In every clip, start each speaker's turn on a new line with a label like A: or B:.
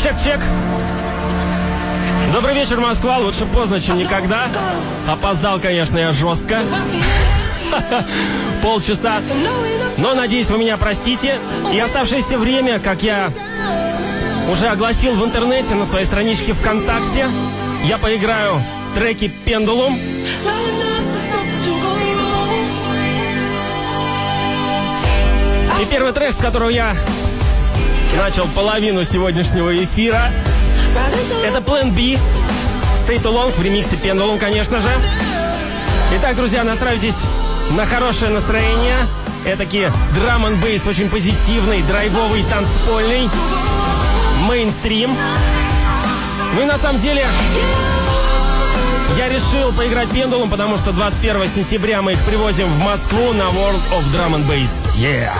A: Чек, чек, чек. Добрый вечер, Москва. Лучше поздно, чем никогда. Опоздал, конечно, я жестко. Полчаса. Но, надеюсь, вы меня простите. И оставшееся время, как я уже огласил в интернете на своей страничке ВКонтакте, я поиграю треки «Пендулум». И первый трек, с которого я начал половину сегодняшнего эфира, это Plan B, Stay Too Long в ремиксе Pendulum, конечно же. Итак, друзья, настраивайтесь на хорошее настроение. Этакий драм н бейс очень позитивный, драйвовый, танцпольный, мейнстрим. Ну и на самом деле я решил поиграть пендулом, потому что 21 сентября мы их привозим в Москву на World of Drum and Bass. Yeah!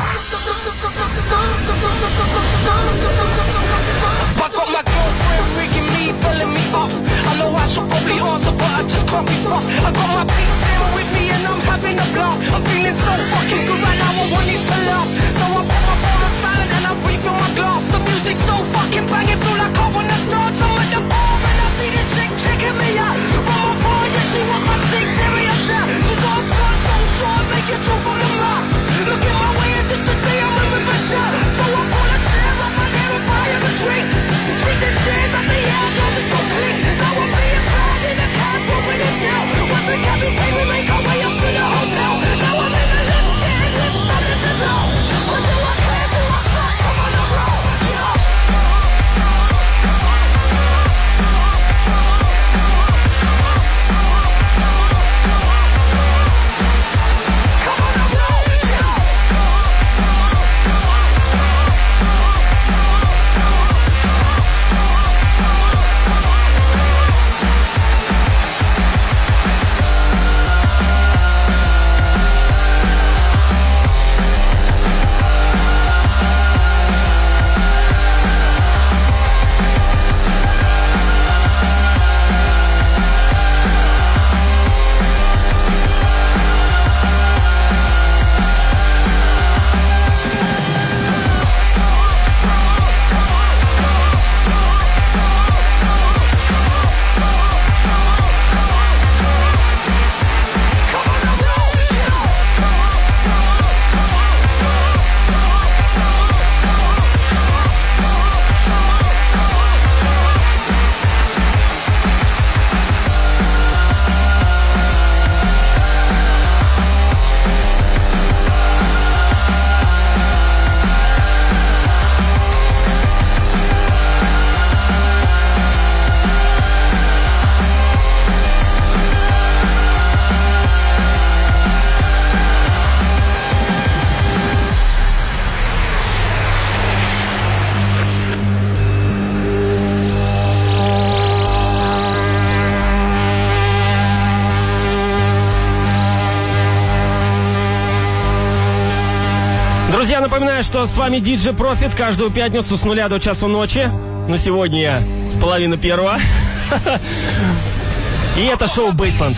A: I got my girlfriend rigging me, belling me up. I know I should probably answer, but I just can't be fucked. I got my beats there with me and I'm having a blast. I'm feeling so fucking good right now, I want it to last. So I put my phone on silent and I refill my glass. The music's so fucking banging, feel like I. I'm at the bar and I see this chick checking me out. From afar, yeah, she was my. She's so short, make the. Look at my Now I'm being proud in the car, moving this out. Once the came, we make our way up to the hotel. С вами DJ Profit каждую пятницу с нуля до часу ночи. Но сегодня с половины первого. И это шоу Бейсленд.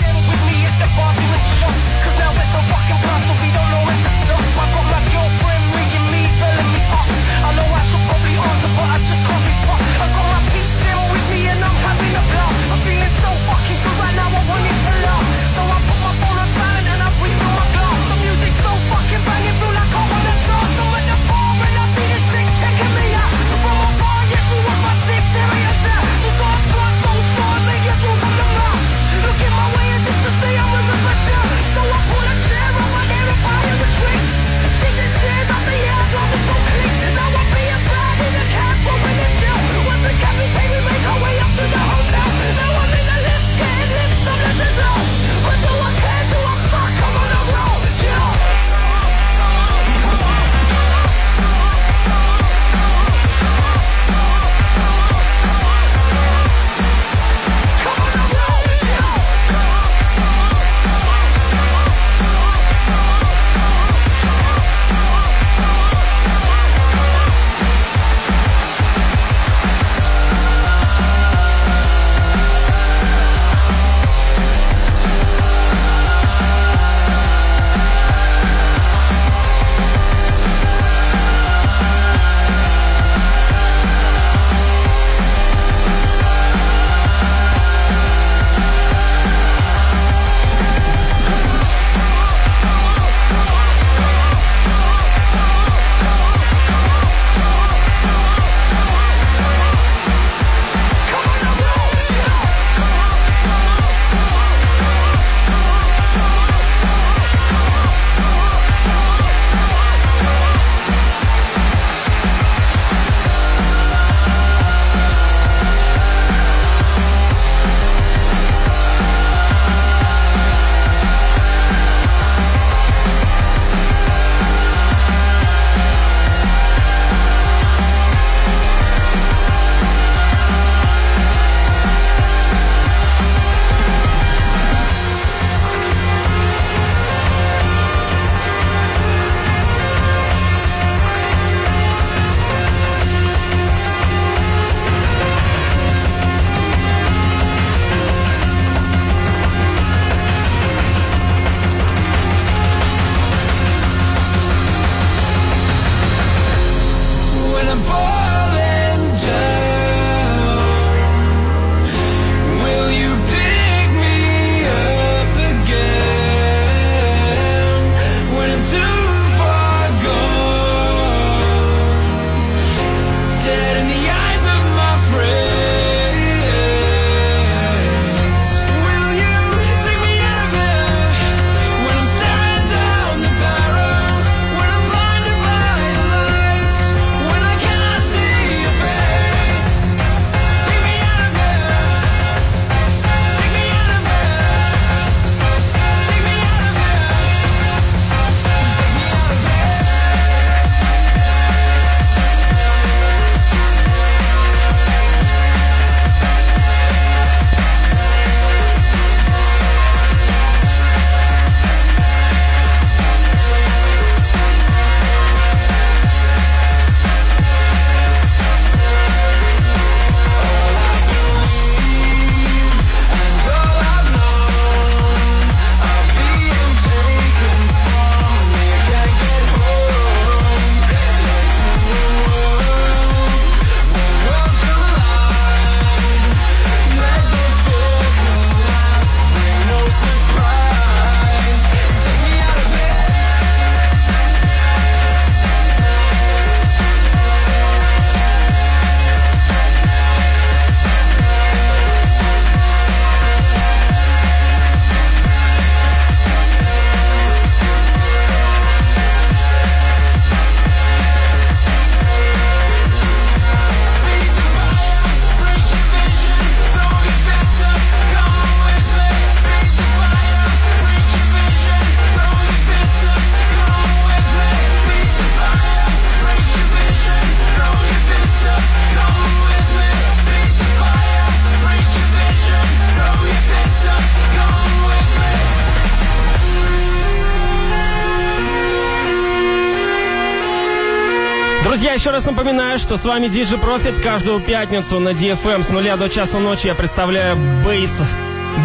B: Напоминаю, что с вами DJ Profit. Каждую пятницу на DFM с нуля до часу ночи я представляю Bass,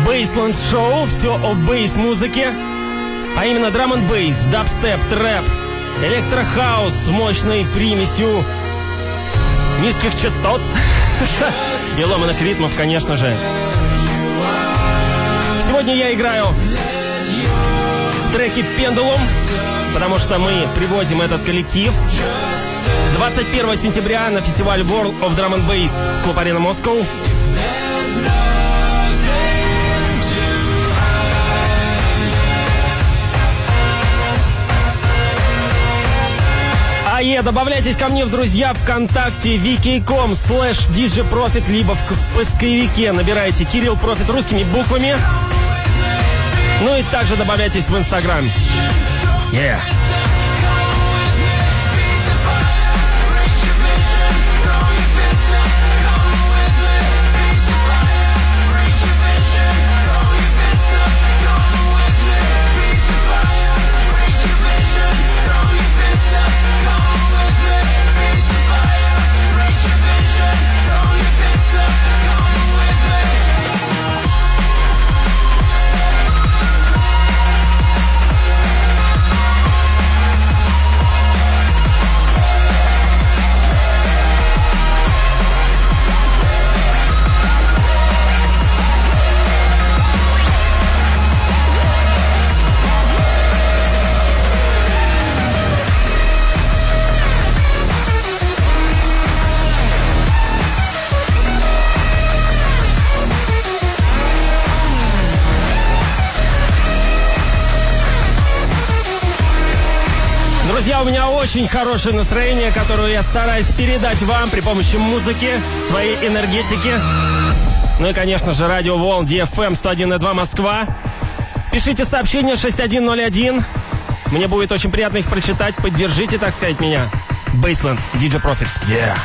B: Bassland Show. Все о bass-музыке. А именно драм н бейс, дабстеп, трэп, электрохаус с мощной примесью низких частот и ломаных ритмов, конечно же. Сегодня я играю треки Pendulum, потому что мы привозим этот коллектив 21 сентября на фестиваль World of Drum and Bass Клуб Арена Москва. АЕ, добавляйтесь ко мне в друзья ВКонтакте wiki.com slash djprofit, либо в поисковике набирайте Кирилл Профит русскими буквами. Ну и также добавляйтесь в Инстаграм. Yeah. Очень хорошее настроение, которое я стараюсь передать вам при помощи музыки, своей энергетики. Ну и, конечно же, радио Волн DFM 101.2 Москва. Пишите сообщение 6101. Мне будет очень приятно их прочитать. Поддержите, так сказать, меня. Бейсленд, DJ Profit. Yeah.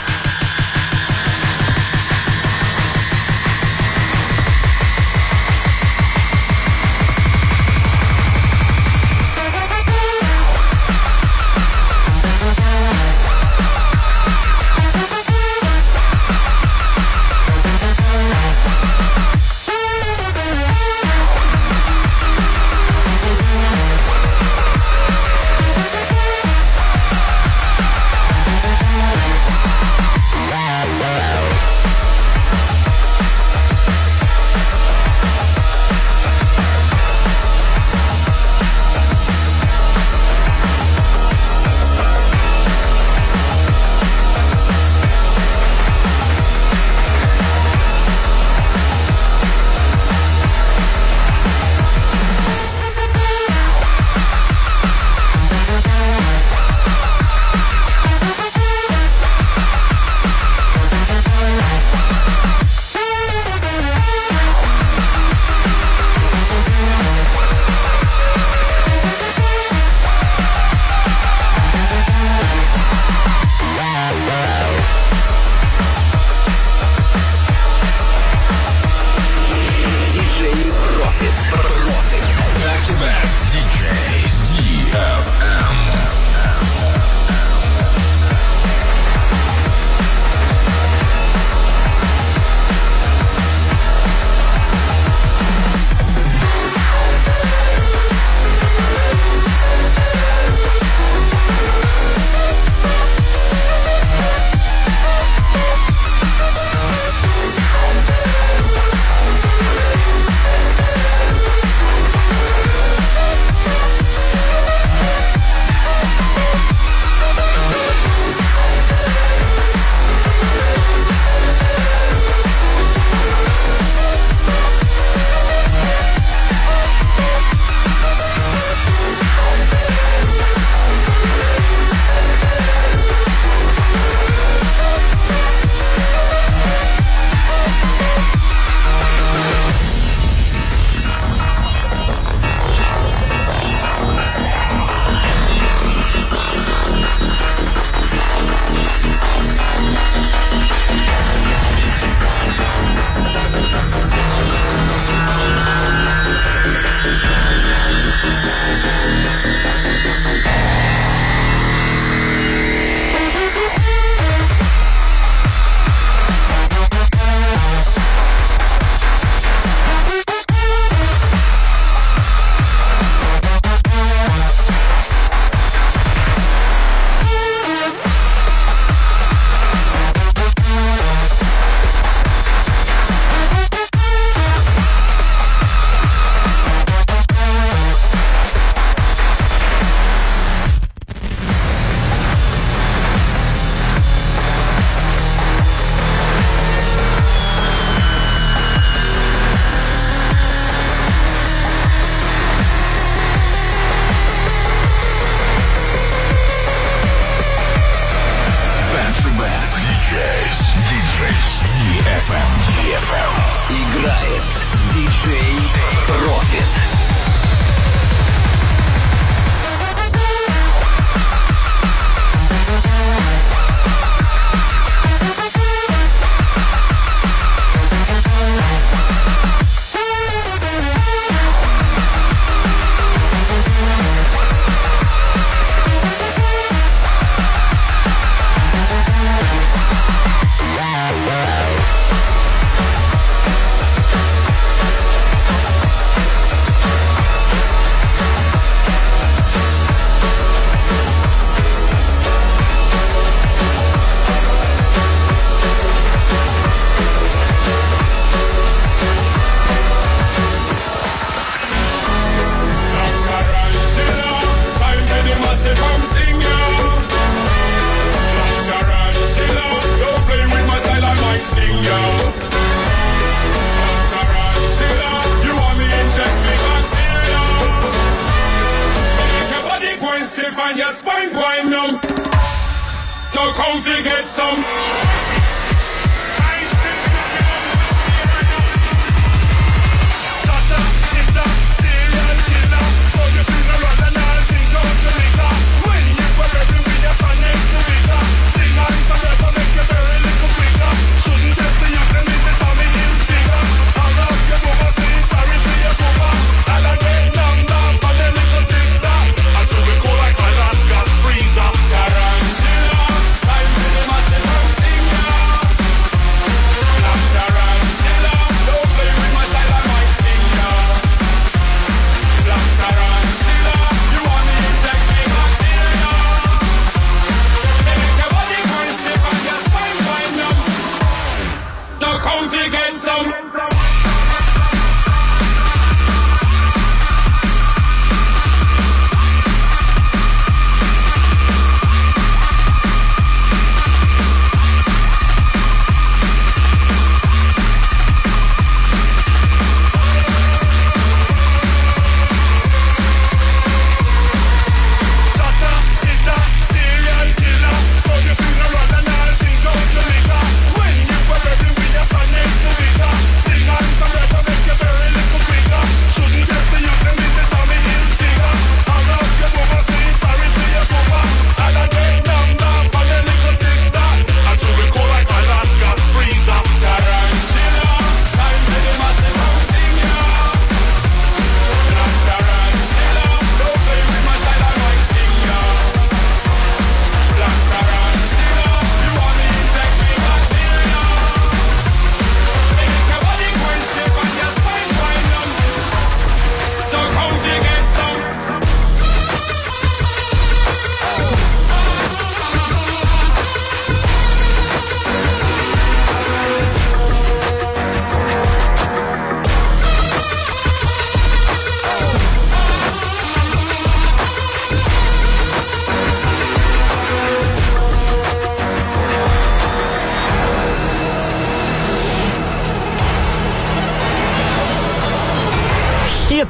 B: the coast and get some.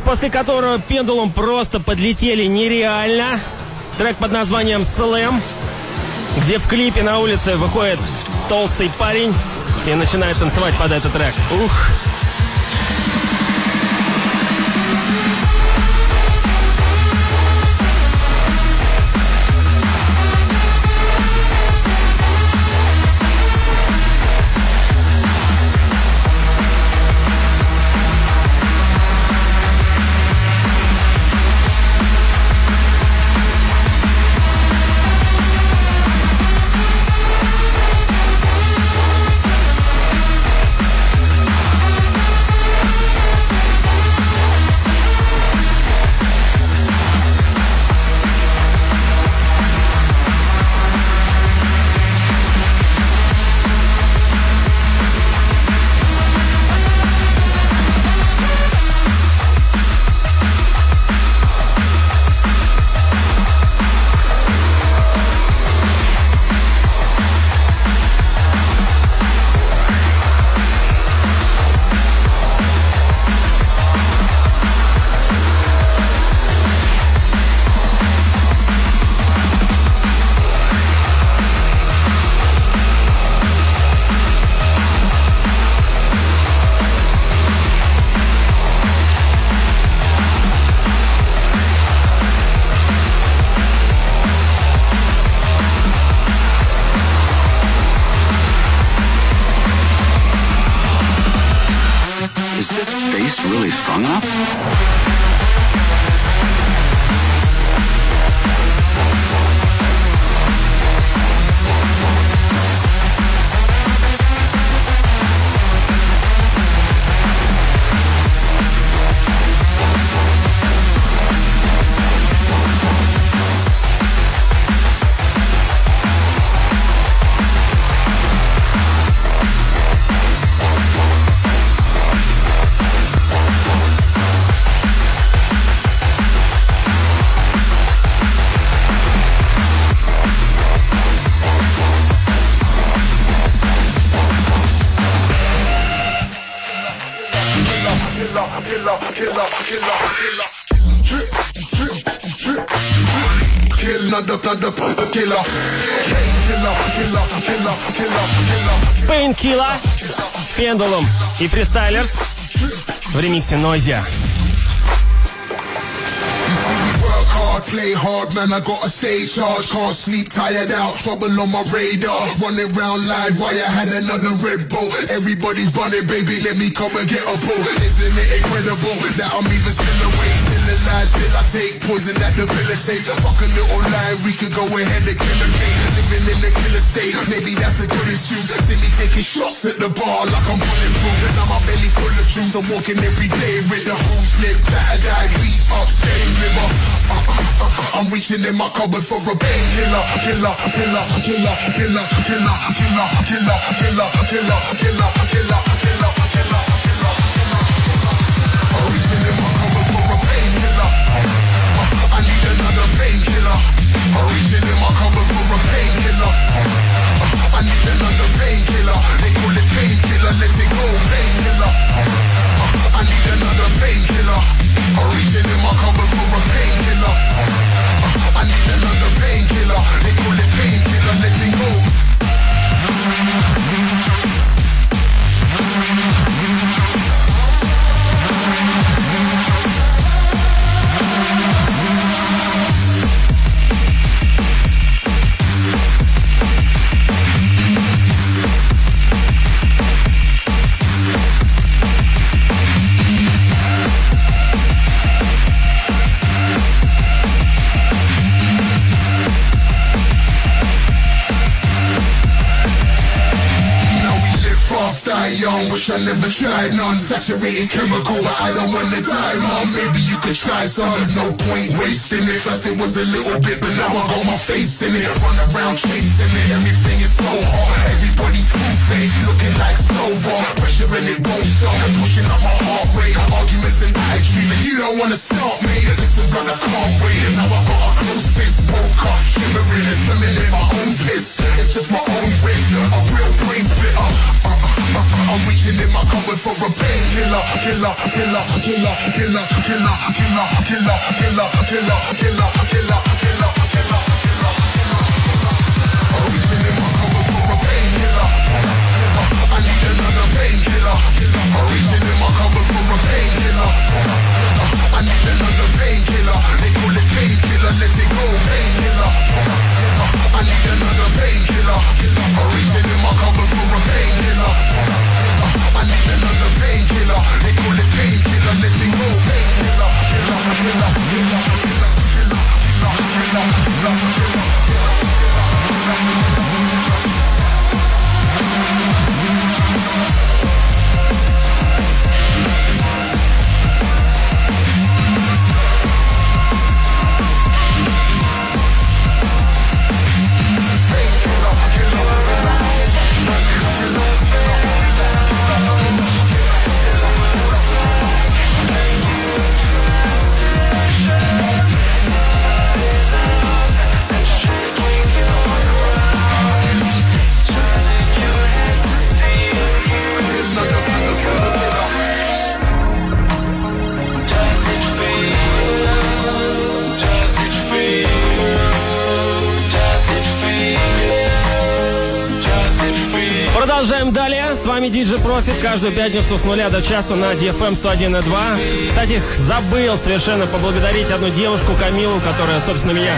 B: После которого пендулом просто подлетели нереально. Трек под названием «Слэм», где в клипе на улице выходит толстый парень и начинает танцевать под этот трек. Ух! Pendulum и Freestylers в ремиксе Noisia.
C: play hard, man, I got a stay charge. Can't sleep, tired out, trouble on my radar. Running round live while I had another Red Bull. Everybody's bunning, baby, let me come and get a pull. Isn't it incredible that I'm even still awake, Alive, still I take poison that debilitates. Fuck a little lie, we could go ahead and kill a me. Living in the killer state, maybe that's a good excuse. See me taking shots at the bar like I'm bulletproof, and now my belly full of juice. I'm walking every day with the whole slip, battered eye, beat up, stain river. Uh, uh, I'm reaching in my cupboard for a painkiller, killer, killer, killer, killer, killer, killer, killer, killer, killer, killer, killer, killer, killer, killer. Never tried none. Saturated chemical, but I don't wanna die, mom. Maybe you could try some. No point wasting it. First it was a little bit, but now I got my face in it. Run around chasing it. Everything is so hard. Everybody's cool face looking like snowball. Pressure and it won't stop. Pushing up my heart rate. Arguments and dreaming. You don't wanna stop me. Listen, brother, can't wait. Now I got a close fist. Woke up, shivering and swimming in my own piss. It's just my own risk. A real brain splitter. Uh, uh, uh, I'm reaching in my cupboard for a painkiller, killer, killer, killer, killer, killer, killer, killer, killer, killer, killer, killer, killer, killer, killer, killer. I'm reaching in my cupboard for a painkiller. Killer, killer. I need another painkiller. I'm reaching in my cupboard for a painkiller. Killer, killer. I need another painkiller. They call it painkiller, let it go, painkiller. Killer, killer. I need
B: another painkiller. I'm вами DJ Profit каждую пятницу с нуля до часу на DFM 101.2. Кстати, забыл совершенно поблагодарить одну девушку, Камилу, которая, собственно, меня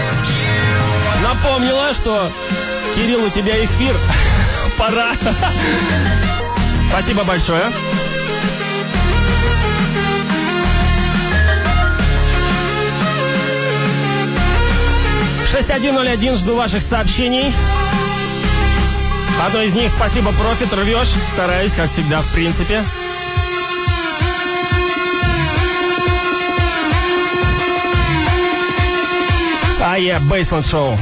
B: напомнила, что Кирилл, у тебя эфир. Пора. Спасибо большое.
D: Шесть один ноль один жду ваших сообщений. Одно из них спасибо, профит, рвешь. Стараюсь, как всегда, в принципе. А я Бейсленд Шоу.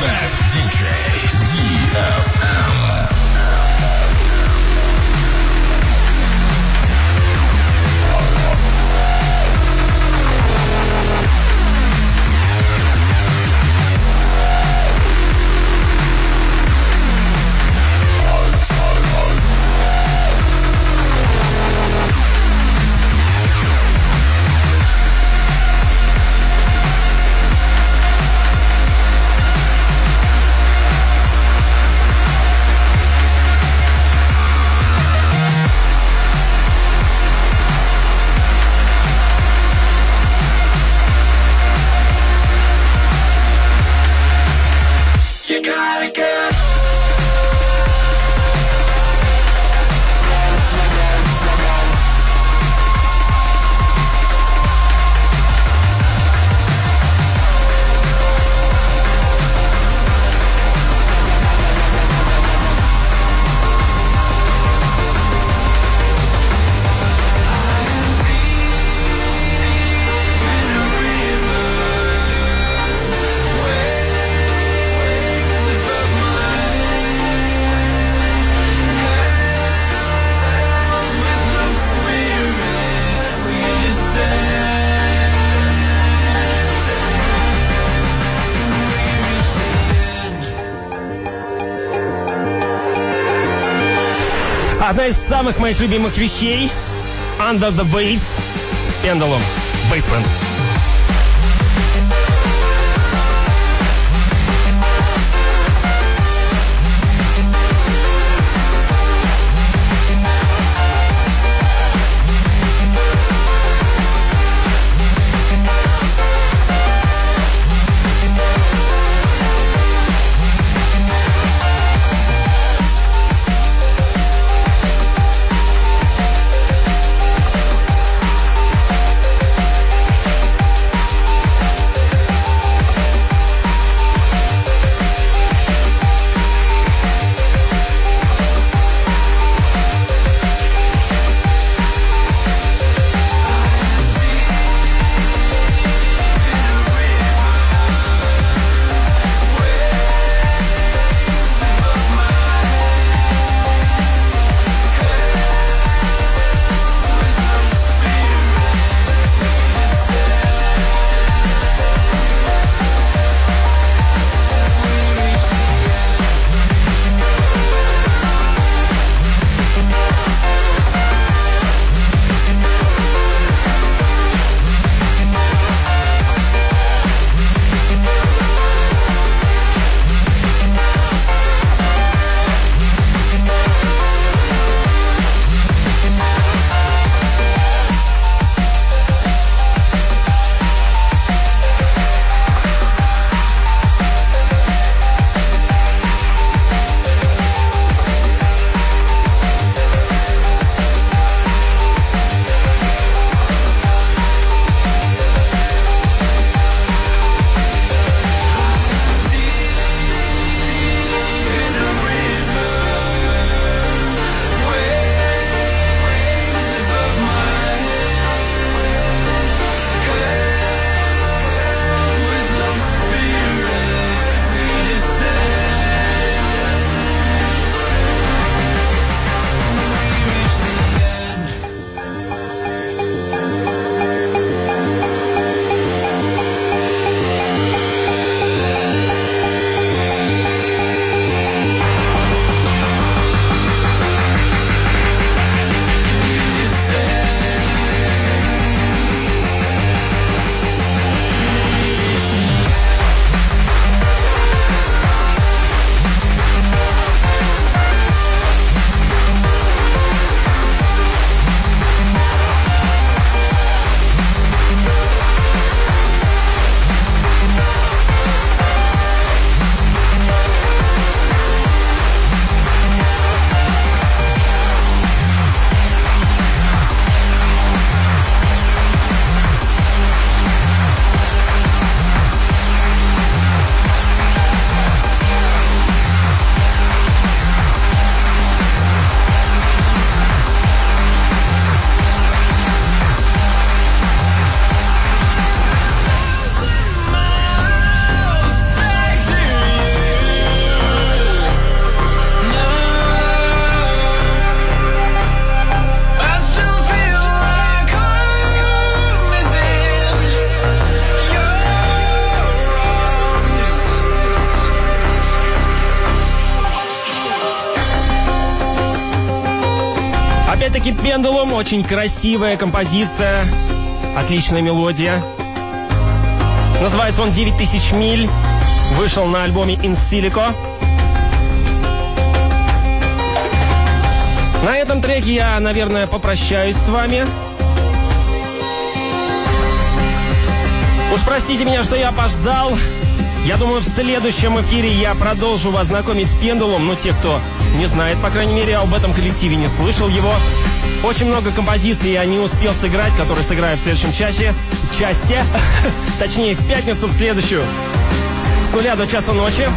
D: Back. Самых моих любимых вещей Under the Waves Pendulum Baseland.
B: Очень красивая композиция. Отличная мелодия. Называется он «9000 миль». Вышел на альбоме «In Silico». На этом треке я, наверное, попрощаюсь с вами. Уж простите меня, что я опоздал. Я думаю, в следующем эфире я продолжу вас знакомить с Пендулом. Ну, те, кто не знает, по крайней мере, об этом коллективе не слышал его. Очень много композиций я не успел сыграть, которые сыграю в следующем часе. Часе. Точнее, в пятницу, в следующую. С нуля до часа ночи.